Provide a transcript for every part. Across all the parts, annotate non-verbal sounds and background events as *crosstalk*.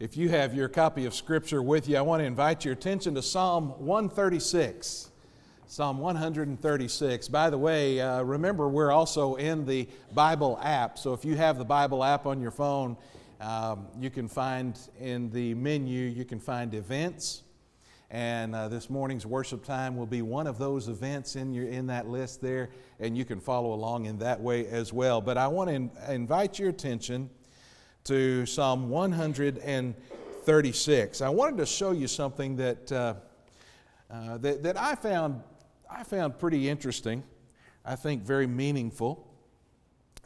If you have your copy of Scripture with you, I want to invite your attention to Psalm 136. Psalm 136. By the way, uh, remember we're also in the Bible app. So if you have the Bible app on your phone, um, you can find in the menu, you can find events. And uh, this morning's worship time will be one of those events in, your, in that list there, and you can follow along in that way as well. But I want to in, invite your attention to Psalm 136. I wanted to show you something that, uh, uh, that, that I, found, I found pretty interesting, I think very meaningful,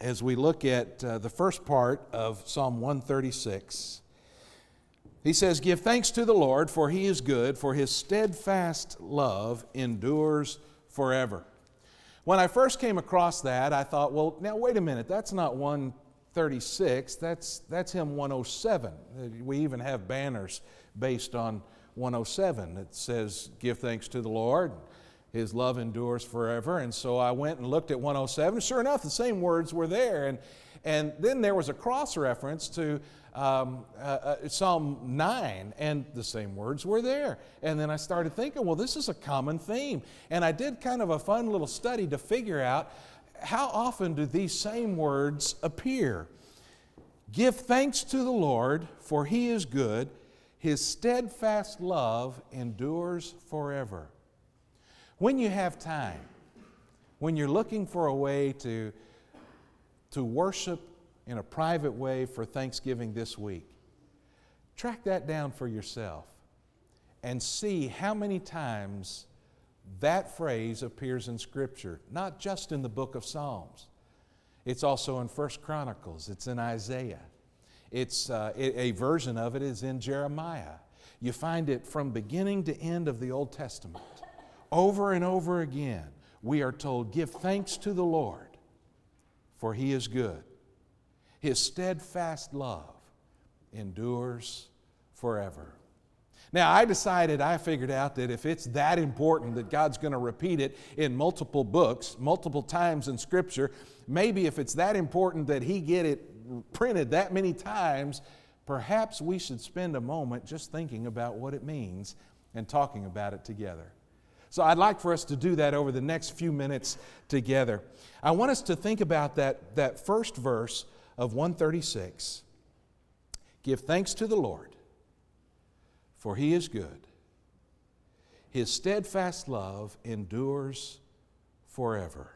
as we look at uh, the first part of Psalm 136. He says, Give thanks to the Lord, for he is good, for his steadfast love endures forever. When I first came across that, I thought, well, now wait a minute, that's not 136, that's, that's hymn 107. We even have banners based on 107 that says, Give thanks to the Lord, his love endures forever. And so I went and looked at 107. Sure enough, the same words were there. And, and then there was a cross reference to um, uh, uh, Psalm 9, and the same words were there. And then I started thinking, well, this is a common theme. And I did kind of a fun little study to figure out how often do these same words appear. Give thanks to the Lord, for he is good. His steadfast love endures forever. When you have time, when you're looking for a way to, to worship in a private way for Thanksgiving this week. Track that down for yourself and see how many times that phrase appears in Scripture, not just in the book of Psalms. It's also in First Chronicles, it's in Isaiah. It's, uh, a version of it is in Jeremiah. You find it from beginning to end of the Old Testament. Over and over again, we are told, Give thanks to the Lord, for he is good. His steadfast love endures forever. Now, I decided, I figured out that if it's that important that God's going to repeat it in multiple books, multiple times in Scripture, maybe if it's that important that He get it printed that many times, perhaps we should spend a moment just thinking about what it means and talking about it together. So I'd like for us to do that over the next few minutes together. I want us to think about that, that first verse of 136 Give thanks to the Lord, for he is good. His steadfast love endures forever.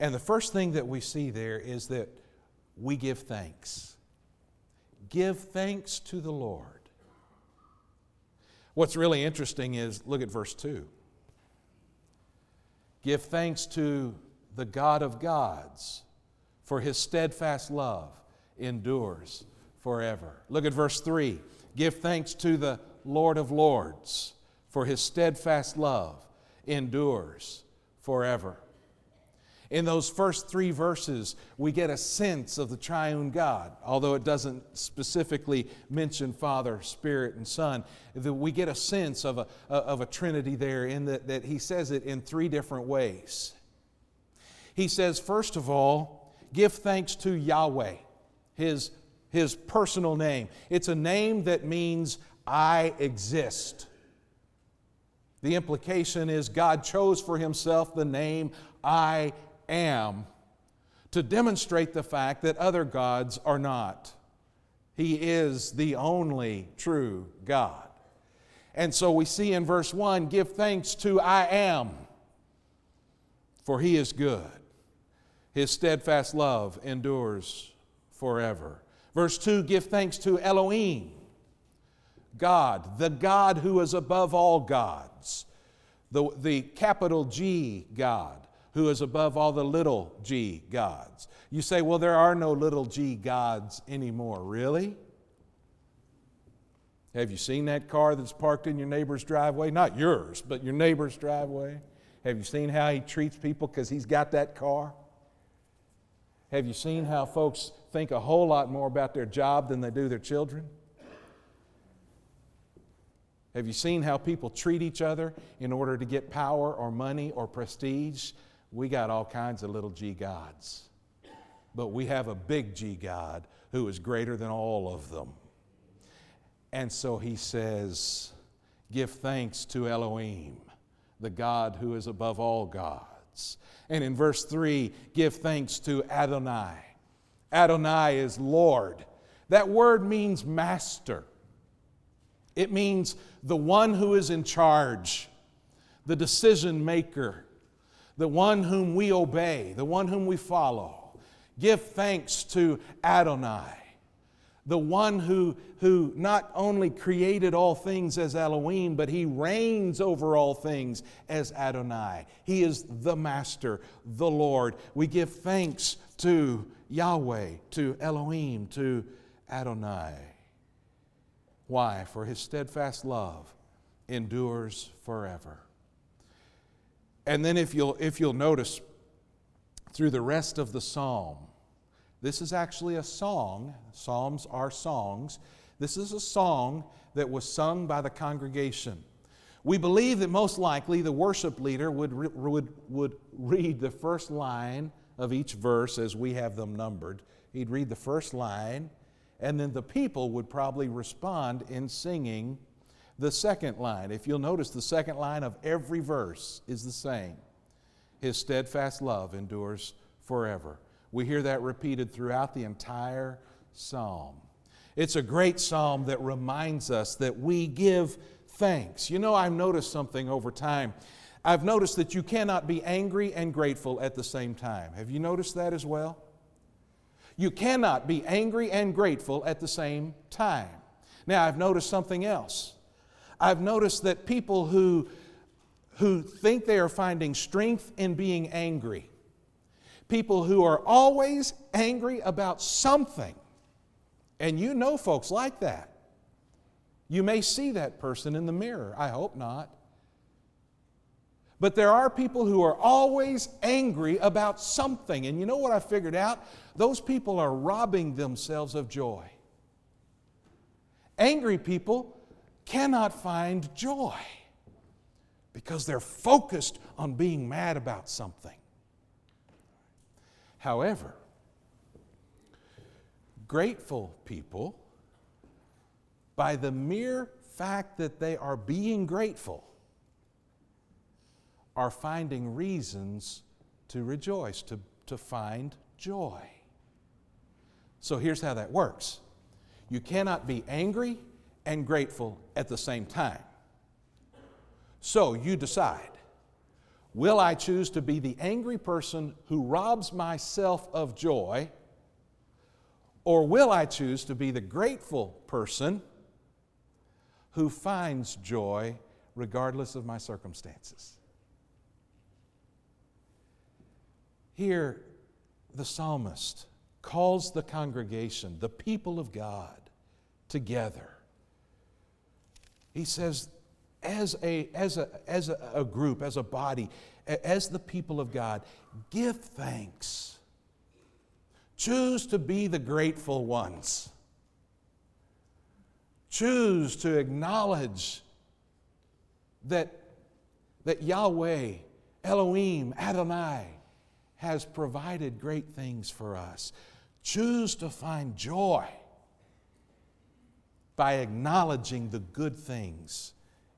And the first thing that we see there is that we give thanks. Give thanks to the Lord. What's really interesting is look at verse 2. Give thanks to the God of gods for his steadfast love endures forever. Look at verse 3. Give thanks to the Lord of Lords, for his steadfast love endures forever. In those first three verses, we get a sense of the triune God, although it doesn't specifically mention Father, Spirit, and Son. We get a sense of a, of a Trinity there in that, that he says it in three different ways. He says, first of all, give thanks to Yahweh, his, his personal name. It's a name that means I exist. The implication is God chose for himself the name I am to demonstrate the fact that other gods are not. He is the only true God. And so we see in verse 1 give thanks to I am, for he is good. His steadfast love endures forever. Verse 2 Give thanks to Elohim, God, the God who is above all gods, the, the capital G God, who is above all the little g gods. You say, well, there are no little g gods anymore. Really? Have you seen that car that's parked in your neighbor's driveway? Not yours, but your neighbor's driveway. Have you seen how he treats people because he's got that car? Have you seen how folks think a whole lot more about their job than they do their children? Have you seen how people treat each other in order to get power or money or prestige? We got all kinds of little g gods. But we have a big G God who is greater than all of them. And so he says, Give thanks to Elohim, the God who is above all gods. And in verse 3, give thanks to Adonai. Adonai is Lord. That word means master, it means the one who is in charge, the decision maker, the one whom we obey, the one whom we follow. Give thanks to Adonai the one who, who not only created all things as Elohim, but he reigns over all things as Adonai. He is the Master, the Lord. We give thanks to Yahweh, to Elohim, to Adonai. Why? For his steadfast love endures forever. And then, if you'll, if you'll notice through the rest of the psalm, this is actually a song. Psalms are songs. This is a song that was sung by the congregation. We believe that most likely the worship leader would, would, would read the first line of each verse as we have them numbered. He'd read the first line, and then the people would probably respond in singing the second line. If you'll notice, the second line of every verse is the same His steadfast love endures forever. We hear that repeated throughout the entire psalm. It's a great psalm that reminds us that we give thanks. You know, I've noticed something over time. I've noticed that you cannot be angry and grateful at the same time. Have you noticed that as well? You cannot be angry and grateful at the same time. Now, I've noticed something else. I've noticed that people who, who think they are finding strength in being angry people who are always angry about something. And you know folks like that. You may see that person in the mirror. I hope not. But there are people who are always angry about something. And you know what I figured out? Those people are robbing themselves of joy. Angry people cannot find joy because they're focused on being mad about something. However, grateful people, by the mere fact that they are being grateful, are finding reasons to rejoice, to, to find joy. So here's how that works you cannot be angry and grateful at the same time. So you decide Will I choose to be the angry person who robs myself of joy? Or will I choose to be the grateful person who finds joy regardless of my circumstances? Here, the psalmist calls the congregation, the people of God, together. He says, as a, as a, as a, group, as a body, as the people of God, give thanks. Choose to be the grateful ones. Choose to acknowledge that, that Yahweh, Elohim, Adonai, has provided great things for us. Choose to find joy by acknowledging the good things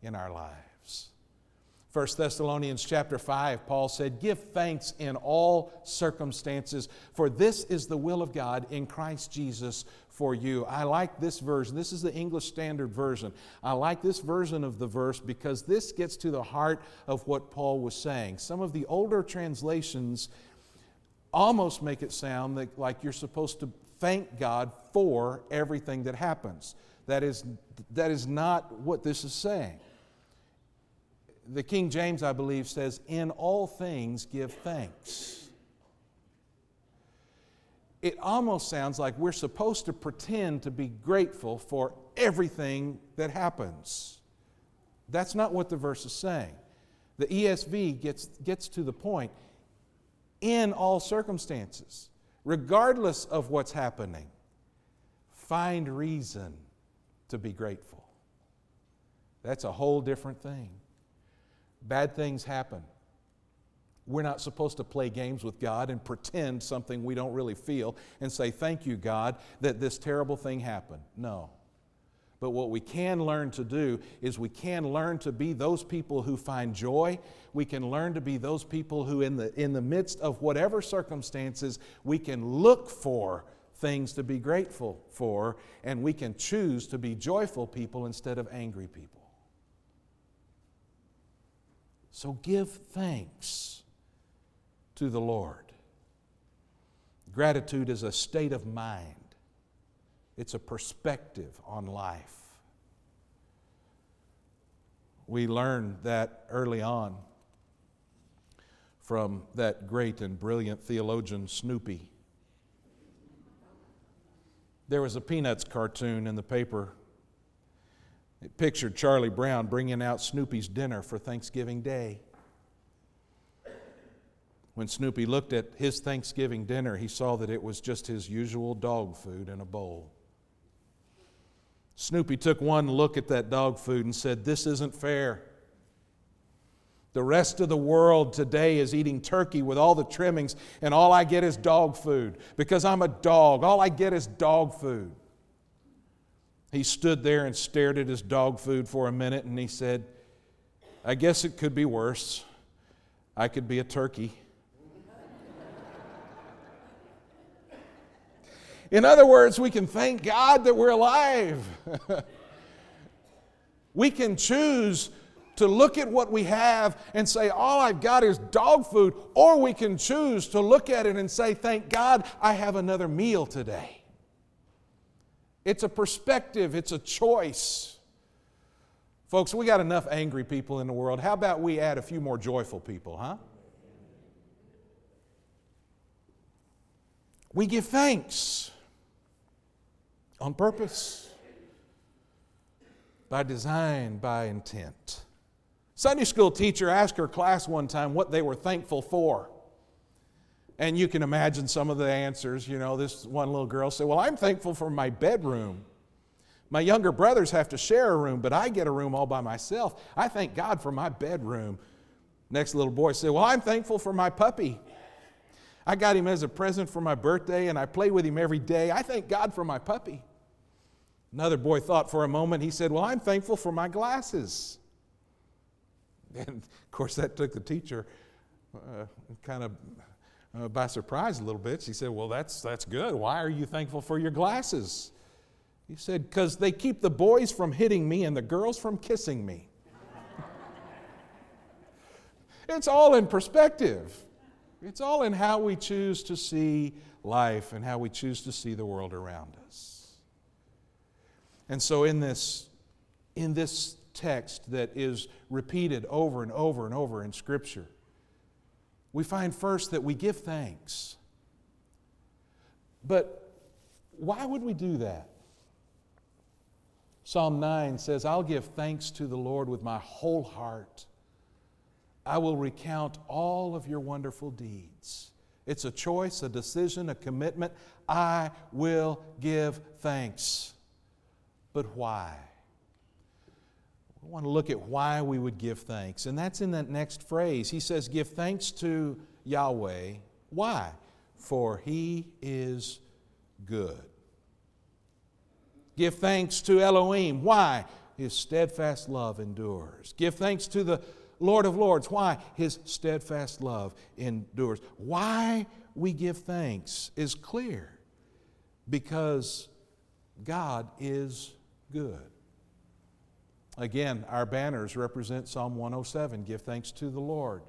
in our lives. 1 Thessalonians chapter 5, Paul said, Give thanks in all circumstances, for this is the will of God in Christ Jesus for you. I like this version. This is the English Standard Version. I like this version of the verse because this gets to the heart of what Paul was saying. Some of the older translations almost make it sound like you're supposed to thank God for everything that happens. That is, that is not what this is saying the King James, I believe, says, In all things give thanks. It almost sounds like we're supposed to pretend to be grateful for everything that happens. That's not what the verse is saying. The ESV gets, gets to the point in all circumstances, regardless of what's happening, find reason to be grateful. That's a whole different thing. Bad things happen. We're not supposed to play games with God and pretend something we don't really feel and say, Thank you, God, that this terrible thing happened. No. But what we can learn to do is we can learn to be those people who find joy. We can learn to be those people who, in the, in the midst of whatever circumstances, we can look for things to be grateful for, and we can choose to be joyful people instead of angry people. So give thanks to the Lord. Gratitude is a state of mind, it's a perspective on life. We learned that early on from that great and brilliant theologian Snoopy. There was a Peanuts cartoon in the paper. It pictured Charlie Brown bringing out Snoopy's dinner for Thanksgiving Day. When Snoopy looked at his Thanksgiving dinner, he saw that it was just his usual dog food in a bowl. Snoopy took one look at that dog food and said, This isn't fair. The rest of the world today is eating turkey with all the trimmings, and all I get is dog food because I'm a dog. All I get is dog food. He stood there and stared at his dog food for a minute and he said, I guess it could be worse. I could be a turkey. In other words, we can thank God that we're alive. *laughs* we can choose to look at what we have and say, All I've got is dog food, or we can choose to look at it and say, Thank God I have another meal today. It's a perspective, it's a choice. Folks, we got enough angry people in the world. How about we add a few more joyful people, huh? We give thanks on purpose, by design, by intent. Sunday school teacher asked her class one time what they were thankful for. And you can imagine some of the answers. You know, this one little girl said, Well, I'm thankful for my bedroom. My younger brothers have to share a room, but I get a room all by myself. I thank God for my bedroom. Next little boy said, Well, I'm thankful for my puppy. I got him as a present for my birthday, and I play with him every day. I thank God for my puppy. Another boy thought for a moment. He said, Well, I'm thankful for my glasses. *laughs* And of course, that took the teacher uh, kind of uh, by surprise a little bit. She said, Well, that's, that's good. Why are you thankful for your glasses? He said, Because they keep the boys from hitting me and the girls from kissing me. *laughs* it's all in perspective. It's all in how we choose to see life and how we choose to see the world around us. And so in this, in this text that is repeated over and over and over in Scripture, we find first that we give thanks. But why would we do that? Psalm 9 says, I'll give thanks to the Lord with my whole heart. I will recount all of your wonderful deeds. It's a choice, a decision, a commitment. I will give thanks. But why? We want to look at why we would give thanks. And that's in that next phrase. He says, Give thanks to Yahweh. Why? For he is good. Give thanks to Elohim. Why? His steadfast love endures. Give thanks to the Lord of Lords. Why? His steadfast love endures. Why we give thanks is clear because God is good. Again, our banners represent Psalm 107 Give thanks to the Lord.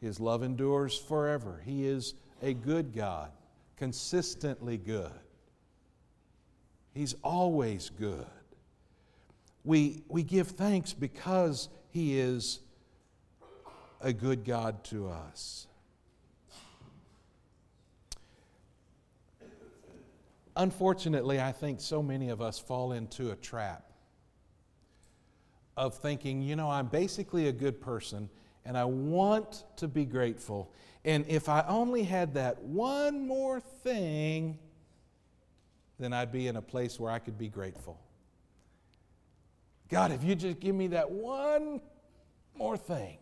His love endures forever. He is a good God, consistently good. He's always good. We, we give thanks because He is a good God to us. Unfortunately, I think so many of us fall into a trap of thinking, you know, I'm basically a good person and I want to be grateful. And if I only had that one more thing, then I'd be in a place where I could be grateful. God, if you just give me that one more thing.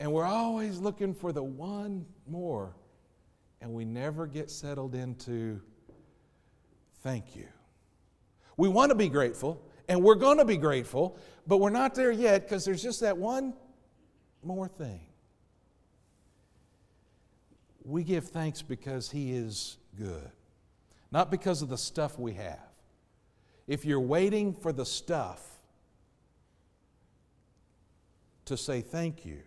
And we're always looking for the one more and we never get settled into thank you. We want to be grateful, and we're going to be grateful, but we're not there yet because there's just that one more thing. We give thanks because He is good, not because of the stuff we have. If you're waiting for the stuff to say thank you,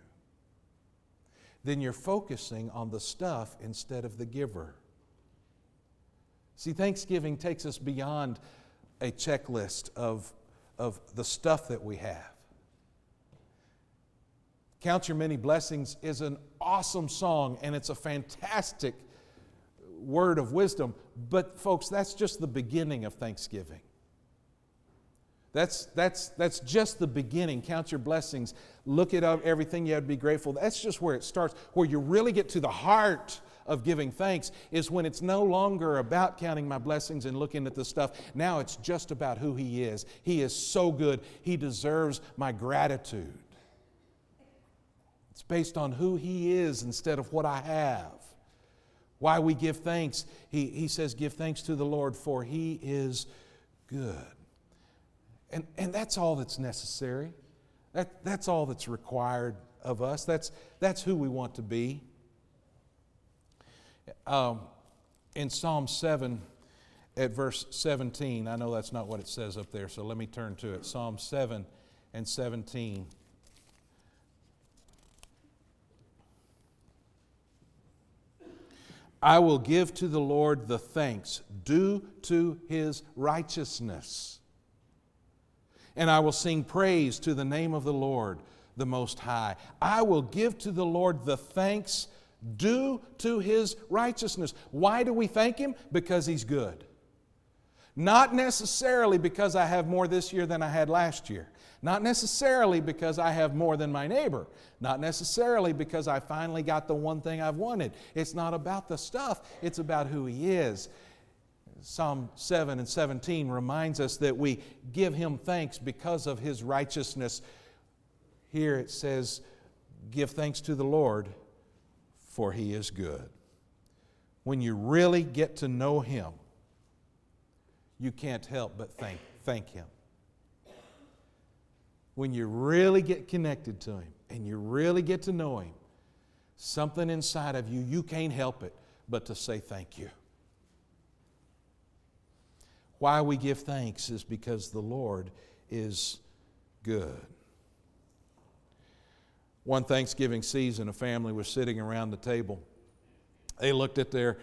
then you're focusing on the stuff instead of the giver. See, Thanksgiving takes us beyond a checklist of, of the stuff that we have. Count Your Many Blessings is an awesome song and it's a fantastic word of wisdom. But, folks, that's just the beginning of Thanksgiving. That's, that's, that's just the beginning. Count your blessings. Look at everything you have to be grateful. That's just where it starts. Where you really get to the heart of giving thanks is when it's no longer about counting my blessings and looking at the stuff. Now it's just about who He is. He is so good. He deserves my gratitude. It's based on who He is instead of what I have. Why we give thanks. He, he says, Give thanks to the Lord, for He is good. And, and that's all that's necessary. That, that's all that's required of us. That's, that's who we want to be. Um, in Psalm 7, at verse 17, I know that's not what it says up there, so let me turn to it. Psalm 7 and 17. I will give to the Lord the thanks due to his righteousness and I will sing praise to the name of the Lord, the Most High. I will give to the Lord the thanks due to his righteousness. Why do we thank him? Because he's good. Not necessarily because I have more this year than I had last year. Not necessarily because I have more than my neighbor. Not necessarily because I finally got the one thing I've wanted. It's not about the stuff, it's about who He is. Psalm 7 and 17 reminds us that we give him thanks because of his righteousness. Here it says, Give thanks to the Lord, for he is good. When you really get to know him, you can't help but thank, thank him. When you really get connected to him and you really get to know him, something inside of you, you can't help it but to say thank you. Why we give thanks is because the Lord is good. One Thanksgiving season, a family was sitting around the table. They looked at their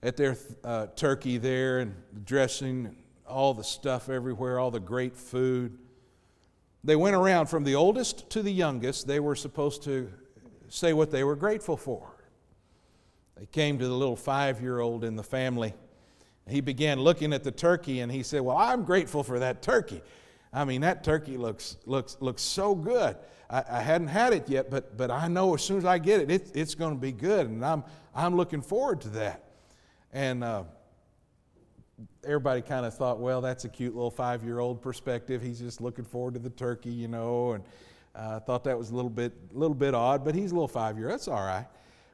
at their uh, turkey there and the dressing, all the stuff everywhere, all the great food. They went around from the oldest to the youngest. They were supposed to say what they were grateful for. They came to the little five year old in the family he began looking at the turkey and he said, Well, I'm grateful for that turkey. I mean, that turkey looks, looks, looks so good. I, I hadn't had it yet, but, but I know as soon as I get it, it it's going to be good, and I'm, I'm looking forward to that. And uh, everybody kind of thought, well, that's a cute little five year old perspective. He's just looking forward to the turkey, you know, and I uh, thought that was a little bit, little bit odd, but he's a little five year. Old. That's all right.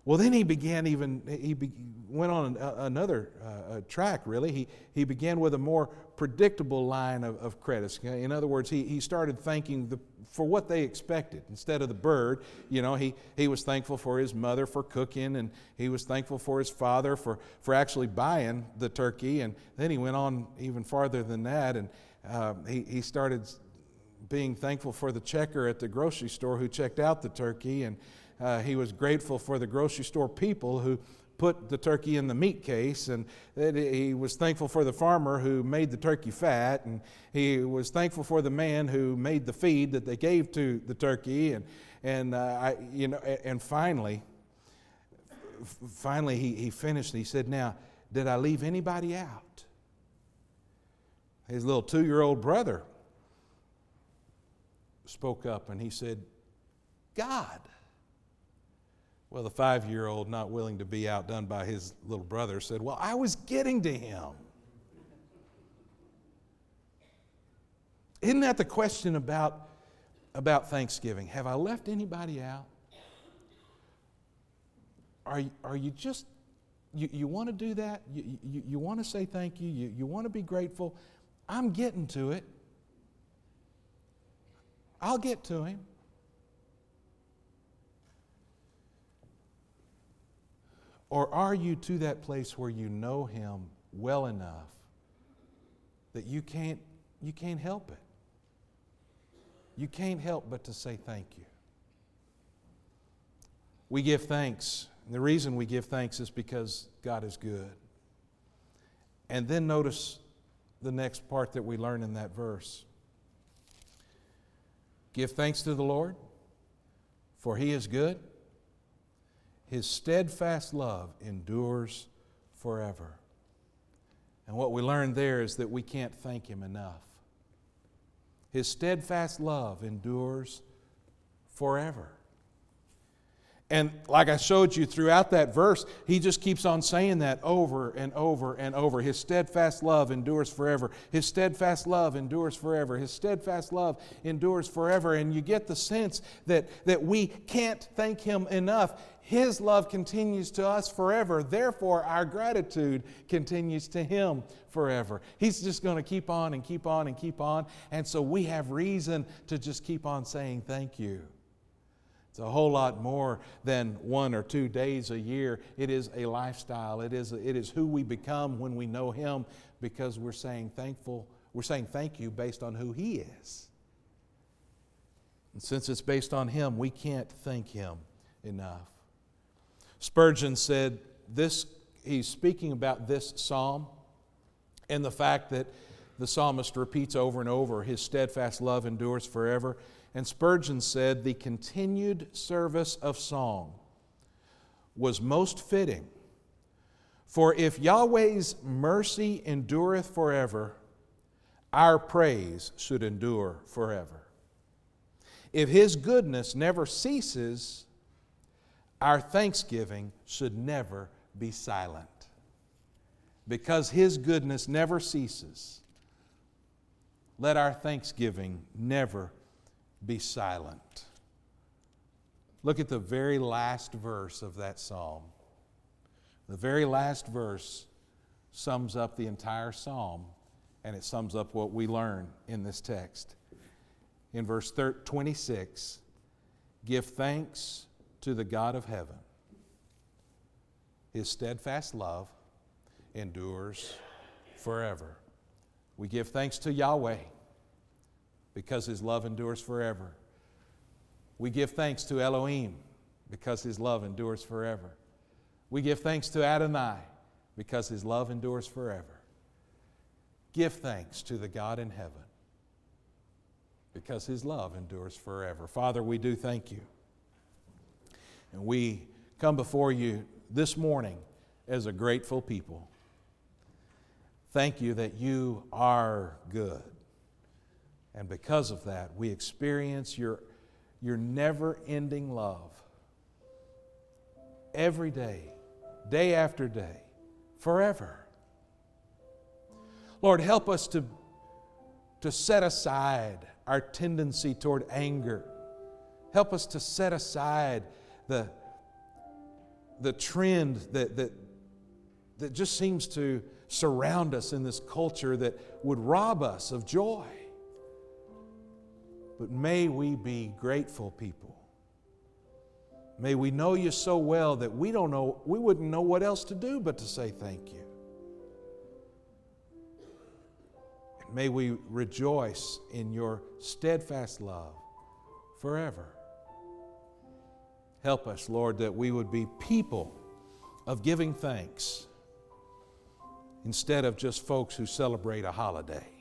Well, then he began even, he be, went on an, another uh, track, really. He, he began with a more predictable line of, of credits. In other words, he, he started thanking the, for what they expected. Instead of the bird, you know, he, he was thankful for his mother for cooking, and he was thankful for his father for, for actually buying the turkey. And then he went on even farther than that, and uh, he, he started being thankful for the checker at the grocery store who checked out the turkey. And uh, he was grateful for the grocery store people who put the turkey in the meat case, and he was thankful for the farmer who made the turkey fat, and he was thankful for the man who made the feed that they gave to the turkey, and and uh, I, you know, and finally, finally he, he finished. He said, "Now, did I leave anybody out?" His little two-year-old brother spoke up, and he said, "God." Well, the five year old, not willing to be outdone by his little brother, said, Well, I was getting to him. Isn't that the question about, about Thanksgiving? Have I left anybody out? Are, are you just, you, you want to do that? You, you, you want to say thank you? You, you want to be grateful? I'm getting to it. I'll get to him. Or are you to that place where you know him well enough that you can't, you can't help it? You can't help but to say thank you. We give thanks. And the reason we give thanks is because God is good. And then notice the next part that we learn in that verse. Give thanks to the Lord, for he is good. His steadfast love endures forever. And what we learn there is that we can't thank him enough. His steadfast love endures forever. And like I showed you throughout that verse, he just keeps on saying that over and over and over. His steadfast love endures forever. His steadfast love endures forever. His steadfast love endures forever. And you get the sense that, that we can't thank him enough. His love continues to us forever. Therefore, our gratitude continues to Him forever. He's just going to keep on and keep on and keep on. And so we have reason to just keep on saying thank you. It's a whole lot more than one or two days a year. It is a lifestyle. It is, it is who we become when we know Him because we're saying thankful, we're saying thank you based on who He is. And since it's based on Him, we can't thank Him enough. Spurgeon said this, he's speaking about this psalm and the fact that the psalmist repeats over and over, His steadfast love endures forever. And Spurgeon said, The continued service of song was most fitting. For if Yahweh's mercy endureth forever, our praise should endure forever. If His goodness never ceases, our thanksgiving should never be silent. Because His goodness never ceases, let our thanksgiving never be silent. Look at the very last verse of that psalm. The very last verse sums up the entire psalm, and it sums up what we learn in this text. In verse 26, give thanks to the God of heaven. His steadfast love endures forever. We give thanks to Yahweh because his love endures forever. We give thanks to Elohim because his love endures forever. We give thanks to Adonai because his love endures forever. Give thanks to the God in heaven because his love endures forever. Father, we do thank you. And we come before you this morning as a grateful people. Thank you that you are good. And because of that, we experience your, your never ending love every day, day after day, forever. Lord, help us to, to set aside our tendency toward anger. Help us to set aside the, the trend that, that, that just seems to surround us in this culture that would rob us of joy. But may we be grateful people. May we know you so well that we don't know, we wouldn't know what else to do but to say thank you. And may we rejoice in your steadfast love forever. Help us, Lord, that we would be people of giving thanks instead of just folks who celebrate a holiday.